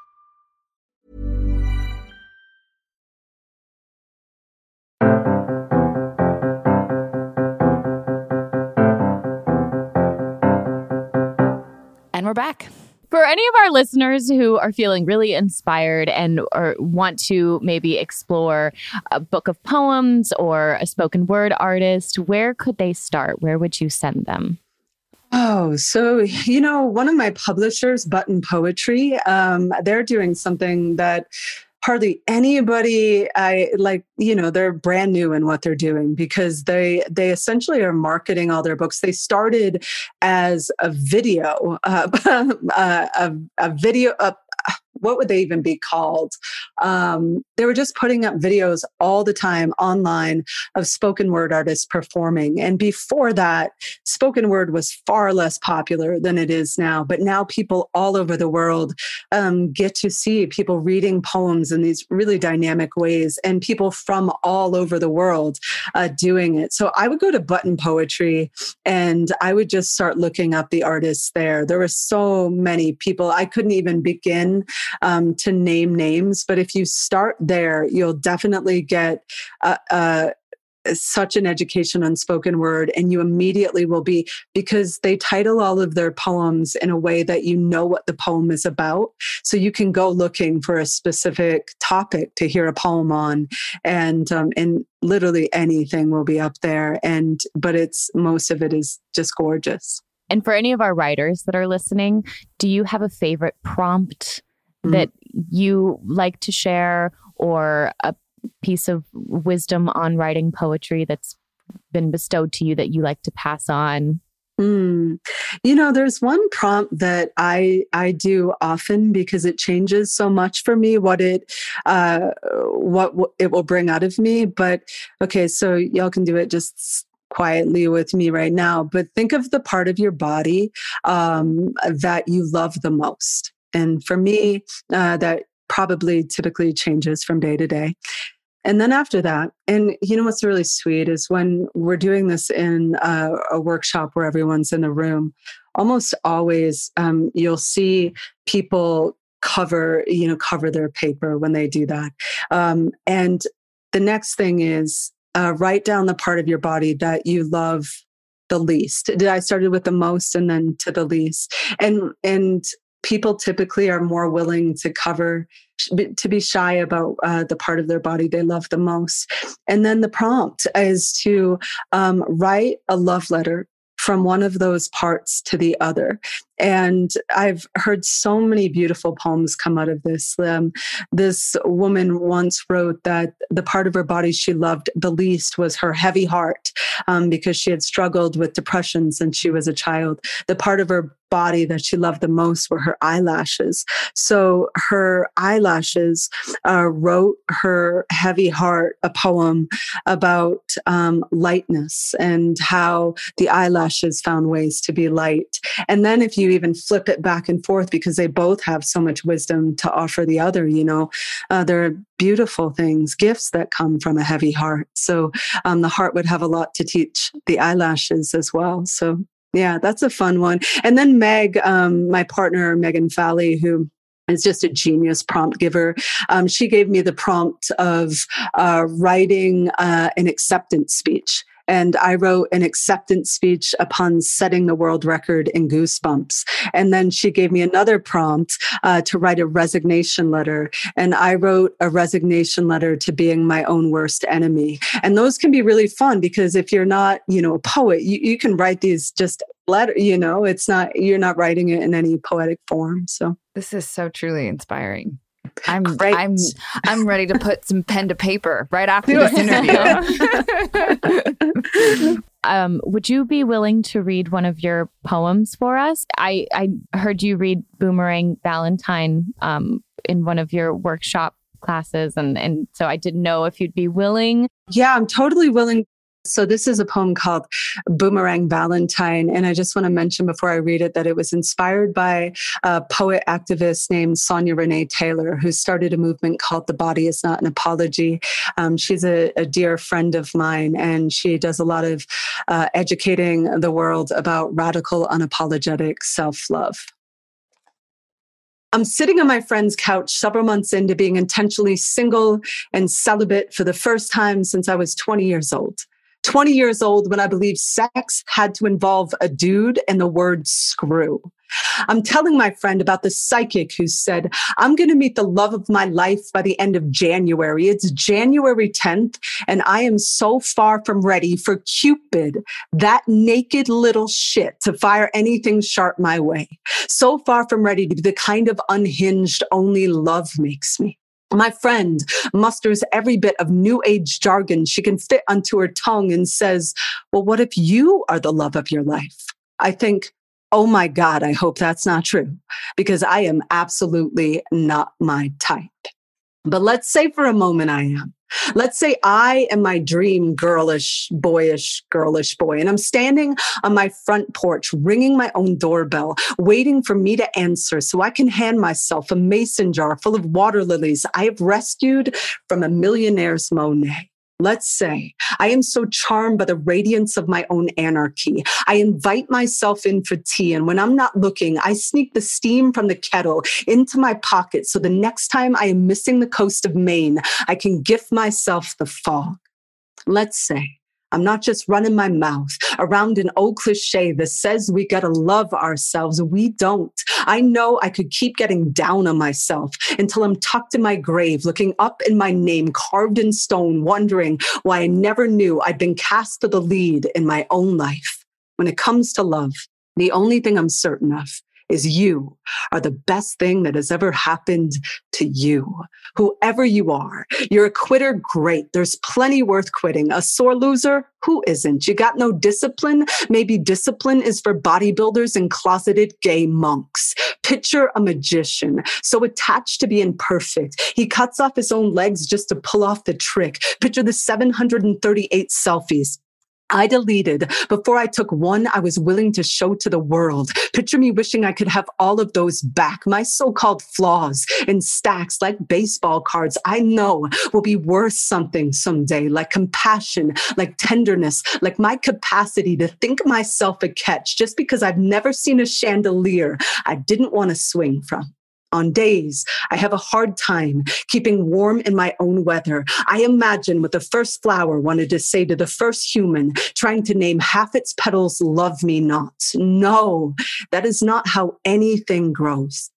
And we're back. For any of our listeners who are feeling really inspired and or want to maybe explore a book of poems or a spoken word artist, where could they start? Where would you send them? Oh, so you know, one of my publishers, Button Poetry, um, they're doing something that hardly anybody i like you know they're brand new in what they're doing because they they essentially are marketing all their books. They started as a video uh, uh, a, a video a, what would they even be called? Um, they were just putting up videos all the time online of spoken word artists performing. And before that, spoken word was far less popular than it is now. But now people all over the world um, get to see people reading poems in these really dynamic ways and people from all over the world uh, doing it. So I would go to Button Poetry and I would just start looking up the artists there. There were so many people, I couldn't even begin um, to name names. But if you start there, you'll definitely get a, a such an education on spoken word and you immediately will be because they title all of their poems in a way that you know what the poem is about so you can go looking for a specific topic to hear a poem on and um, and literally anything will be up there and but it's most of it is just gorgeous and for any of our writers that are listening do you have a favorite prompt mm-hmm. that you like to share or a piece of wisdom on writing poetry that's been bestowed to you that you like to pass on? Mm. You know, there's one prompt that I I do often because it changes so much for me what it uh, what w- it will bring out of me. But okay, so y'all can do it just quietly with me right now. But think of the part of your body um, that you love the most, and for me, uh, that probably typically changes from day to day. And then after that, and you know what's really sweet is when we're doing this in a, a workshop where everyone's in the room, almost always um, you'll see people cover, you know, cover their paper when they do that. Um, and the next thing is uh, write down the part of your body that you love the least. Did I started with the most and then to the least? And and people typically are more willing to cover to be shy about uh, the part of their body they love the most and then the prompt is to um, write a love letter from one of those parts to the other. And I've heard so many beautiful poems come out of this. Um, this woman once wrote that the part of her body she loved the least was her heavy heart um, because she had struggled with depression since she was a child. The part of her body that she loved the most were her eyelashes. So her eyelashes uh, wrote her heavy heart a poem about um, lightness and how the eyelashes found ways to be light. And then if you even flip it back and forth, because they both have so much wisdom to offer the other, you know, uh, there are beautiful things, gifts that come from a heavy heart. So um, the heart would have a lot to teach the eyelashes as well. So yeah, that's a fun one. And then Meg, um, my partner, Megan Falley, who is just a genius prompt giver. Um, she gave me the prompt of uh, writing uh, an acceptance speech. And I wrote an acceptance speech upon setting the world record in Goosebumps. And then she gave me another prompt uh, to write a resignation letter. And I wrote a resignation letter to being my own worst enemy. And those can be really fun because if you're not, you know, a poet, you, you can write these just letter, you know, it's not, you're not writing it in any poetic form. So this is so truly inspiring. I'm Great. I'm I'm ready to put some pen to paper right after this interview. um, would you be willing to read one of your poems for us? I I heard you read Boomerang Valentine um, in one of your workshop classes and and so I didn't know if you'd be willing. Yeah, I'm totally willing so, this is a poem called Boomerang Valentine. And I just want to mention before I read it that it was inspired by a poet activist named Sonya Renee Taylor, who started a movement called The Body is Not an Apology. Um, she's a, a, dear friend of mine, and she does a lot of uh, educating the world about radical, unapologetic self love. I'm sitting on my friend's couch several months into being intentionally single and celibate for the first time since I was 20 years old. 20 years old when I believe sex had to involve a dude and the word screw. I'm telling my friend about the psychic who said, I'm going to meet the love of my life by the end of January. It's January 10th, and I am so far from ready for Cupid, that naked little shit, to fire anything sharp my way. So far from ready to be the kind of unhinged only love makes me. My friend musters every bit of new age jargon she can fit onto her tongue and says, Well, what if you are the love of your life? I think, Oh my God, I hope that's not true because I am absolutely not my type. But let's say for a moment I am. Let's say I am my dream girlish, boyish, girlish boy, and I'm standing on my front porch, ringing my own doorbell, waiting for me to answer so I can hand myself a mason jar full of water lilies I have rescued from a millionaire's Monet. Let's say I am so charmed by the radiance of my own anarchy. I invite myself in for tea. And when I'm not looking, I sneak the steam from the kettle into my pocket. So the next time I am missing the coast of Maine, I can gift myself the fog. Let's say I'm not just running my mouth around an old cliche that says we got to love ourselves. We don't. I know I could keep getting down on myself until I'm tucked in my grave, looking up in my name carved in stone, wondering why I never knew I'd been cast for the lead in my own life. When it comes to love, the only thing I'm certain of is you are the best thing that has ever happened to you. Whoever you are, you're a quitter, great. There's plenty worth quitting. A sore loser, who isn't? You got no discipline? Maybe discipline is for bodybuilders and closeted gay monks. Picture a magician, so attached to being perfect. He cuts off his own legs just to pull off the trick. Picture the 738 selfies I deleted. Before I took one I was willing to show to the world. Picture me wishing I could have all of those back, my so called flaws in stacks like baseball cards I know will be worth something someday, like compassion, like tenderness, like my capacity to think myself a catch. Just because I've never seen a chandelier I didn't want to swing from on days I have a hard time keeping warm in my own weather. I imagine what the first flower wanted to say to the first human, trying to name half its petals, love me not. No, that is not how anything grows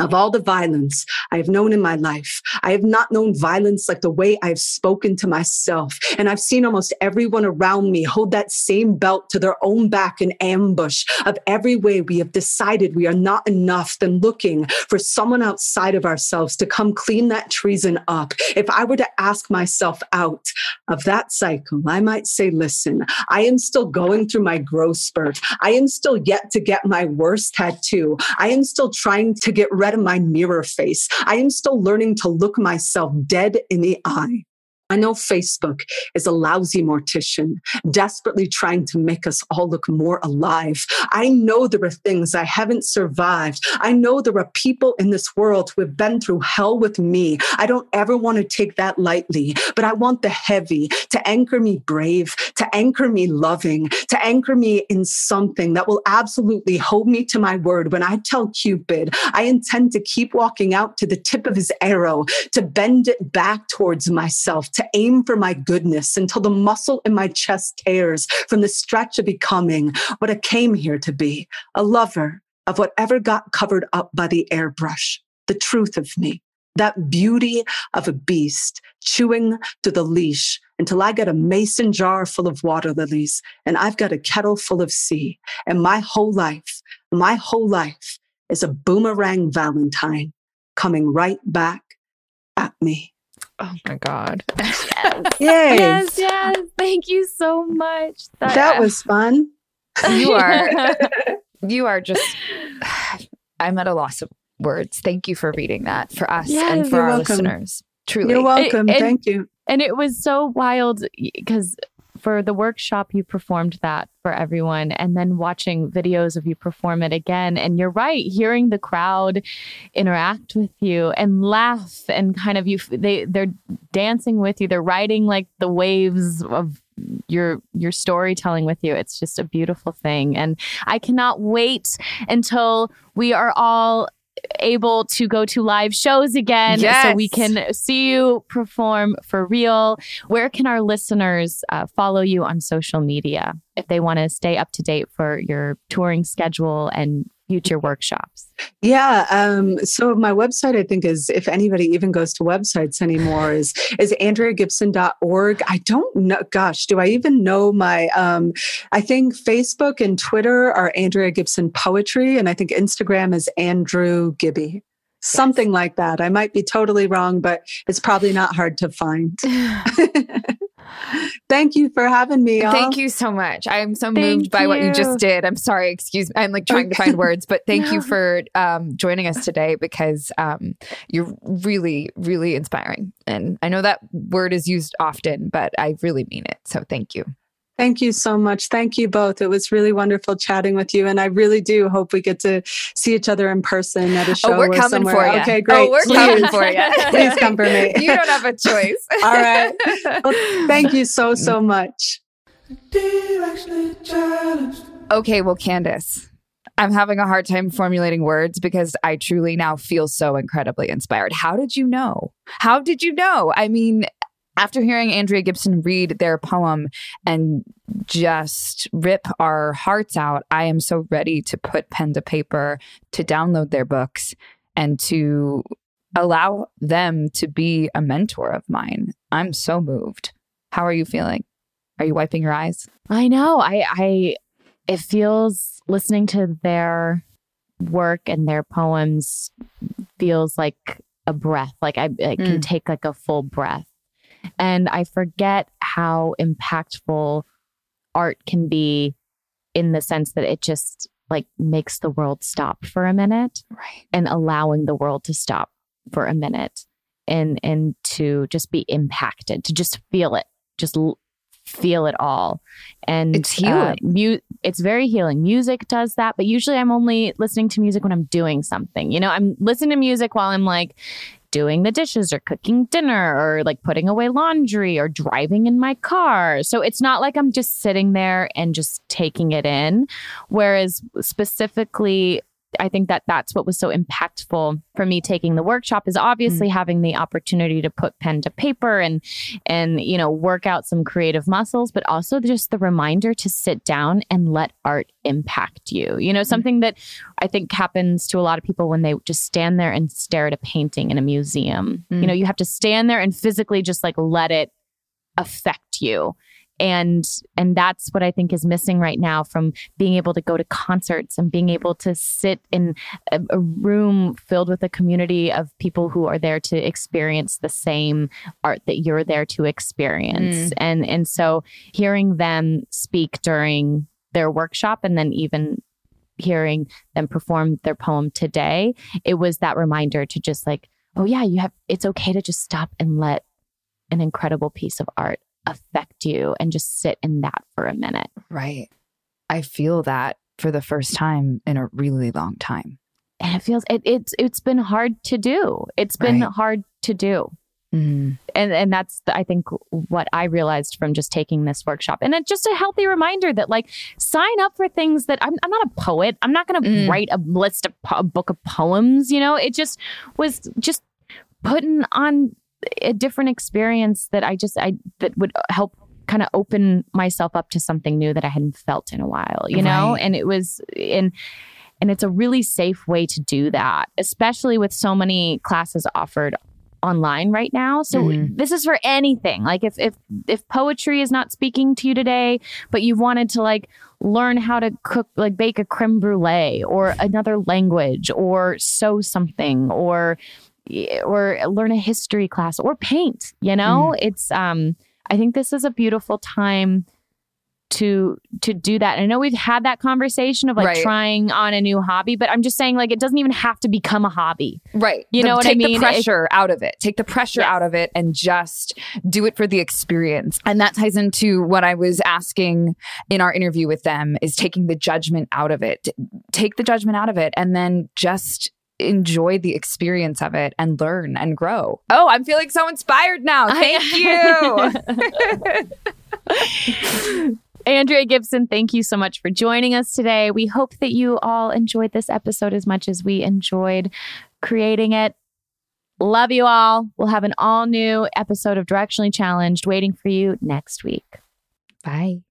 of all the violence I have known in my life, I have not known violence like the way I've spoken to myself. And I've seen almost everyone around me hold that same belt to their own back in ambush of every way we have decided we are not enough than looking for someone outside of ourselves to come clean that treason up. If I were to ask myself out of that cycle, I might say, listen, I am still going through my growth spurt. I am still yet to get my worst tattoo. I am still trying to get rid of my mirror face. I am still learning to look myself dead in the eye. I know Facebook is a lousy mortician, desperately trying to make us all look more alive. I know there are things I haven't survived. I know there are people in this world who have been through hell with me. I don't ever want to take that lightly, but I want the heavy to anchor me brave, to anchor me loving, to anchor me in something that will absolutely hold me to my word when I tell Cupid I intend to keep walking out to the tip of his arrow, to bend it back towards myself to aim for my goodness until the muscle in my chest tears from the stretch of becoming what I came here to be a lover of whatever got covered up by the airbrush, the truth of me, that beauty of a beast chewing through the leash until I get a mason jar full of water lilies and I've got a kettle full of sea. And my whole life, my whole life is a boomerang Valentine coming right back at me. Oh my God. Yes. Yay. yes, yes. Thank you so much. That was fun. You are you are just I'm at a loss of words. Thank you for reading that for us Yes, and for you're our welcome. listeners. Truly. You're welcome. and- Thank you. And it was so wild because for the workshop, you performed that for everyone, and then watching videos of you perform it again. And you're right, hearing the crowd interact with you and laugh and kind of you, they they're dancing with you. They're riding like the waves of your your storytelling with you. It's just a beautiful thing, and I cannot wait until we are all able to go to live shows again so we can see you perform for real. Where can our listeners uh, follow you on social media if they want to stay up to date for your touring schedule and future workshops? Yeah. Um, so my website, I think, is if anybody even goes to websites anymore, is is AndreaGibson.org. I don't know. Gosh, do I even know my? Um, I think Facebook and Twitter are Andrea Gibson Poetry, and I think Instagram is Andrew Gibby. Something like that. I might be totally wrong, but it's probably not hard to find. Thank you for having me. y'all. Thank you so much. I'm so Thank moved by what you you. just did. I'm sorry, excuse me. I'm like trying to find words, but thank you for um, joining us today because um, you're really, really inspiring. And I know that word is used often, but I really mean it. So thank you. Thank you so much. Thank you both. It was really wonderful chatting with you. And I really do hope we get to see each other in person at a oh, show Oh, we're or coming somewhere. for you. Okay, oh, great. Oh, we're Please. coming for you. Please come for me. You don't have a choice. All right. Well, thank you so, mm-hmm. so much. Okay, well, Candace, I'm having a hard time formulating words because I truly now feel so incredibly inspired. How did you know? How did you know? I mean, after hearing Andrea Gibson read their poem and just rip our hearts out, I am so ready to put pen to paper, to download their books, and to allow them to be a mentor of mine. I'm so moved. How are you feeling? Are you wiping your eyes? I know. I I it feels listening to their work and their poems feels like a breath. Like I, I can Mm. take like a full breath. And I forget how impactful art can be in the sense that it just like makes the world stop for a minute Right. and allowing the world to stop for a minute and and to just be impacted, to just feel it, just l- feel it all. And It's healing. Uh, mu- it's very healing. Music does that, but usually I'm only listening to music when I'm doing something. You know, I'm listening to music while I'm like doing the dishes or cooking dinner or like putting away laundry or driving in my car. So it's not like I'm just sitting there and just taking it in. Whereas specifically, I think that that's what was so impactful for me taking the workshop is obviously mm. having the opportunity to put pen to paper and and you know work out some creative muscles but also just the reminder to sit down and let art impact you. You know mm. something that I think happens to a lot of people when they just stand there and stare at a painting in a museum. You know mm. you have to stand there and physically just like let it affect you and and that's what i think is missing right now from being able to go to concerts and being able to sit in a, a room filled with a community of people who are there to experience the same art that you're there to experience. Mm. And and so hearing them speak during their workshop and then even hearing them perform their poem today it was that reminder to just like oh yeah you have it's okay to just stop and let an incredible piece of art affect you and just sit in that for a minute. Right. I feel that for the first time in a really long time. And it feels it, it's it's been hard to do. It's been Right. hard to do. Mm. And and that's I think what I realized from just taking this workshop. And it's just a healthy reminder that like sign up for things that I'm I'm not a poet. I'm not going to Mm. write a list of po- a book of poems, you know? It just was just putting on a different experience that I just I that would help kind of open myself up to something new that I hadn't felt in a while, you know? And it was and and it's a really safe way to do that, especially with so many classes offered online right now. So Mhm. this is for anything. Like if if if poetry is not speaking to you today, but you've wanted to like learn how to cook like bake a creme brulee or another language or sew something or or learn a history class or paint, you know? It's um I think this is a beautiful time to to do that. I know we've had that conversation of like Right. trying on a new hobby, but I'm just saying like it doesn't even have to become a hobby. Right. You The- know what I take mean? the It- pressure out of it. Take the pressure Yes. out of it and just do it for the experience. And that ties into what I was asking in our interview with them is taking the judgment out of it. Take the judgment out of it and then just enjoy the experience of it and learn and grow. Oh, I'm feeling so inspired now. Thank you. Andrea Gibson, thank you so much for joining us today. We hope that you all enjoyed this episode as much as we enjoyed creating it. Love you all. We'll have an all new episode of Directionally Challenged waiting for you next week. Bye.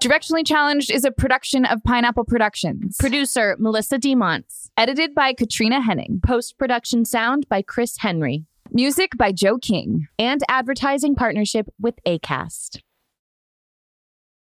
Directionally Challenged is a production of Pineapple Productions. Producer Melissa DeMonts. Edited by Katrina Henning. Post production sound by Chris Henry. Music by Joe King. And advertising partnership with ACAST.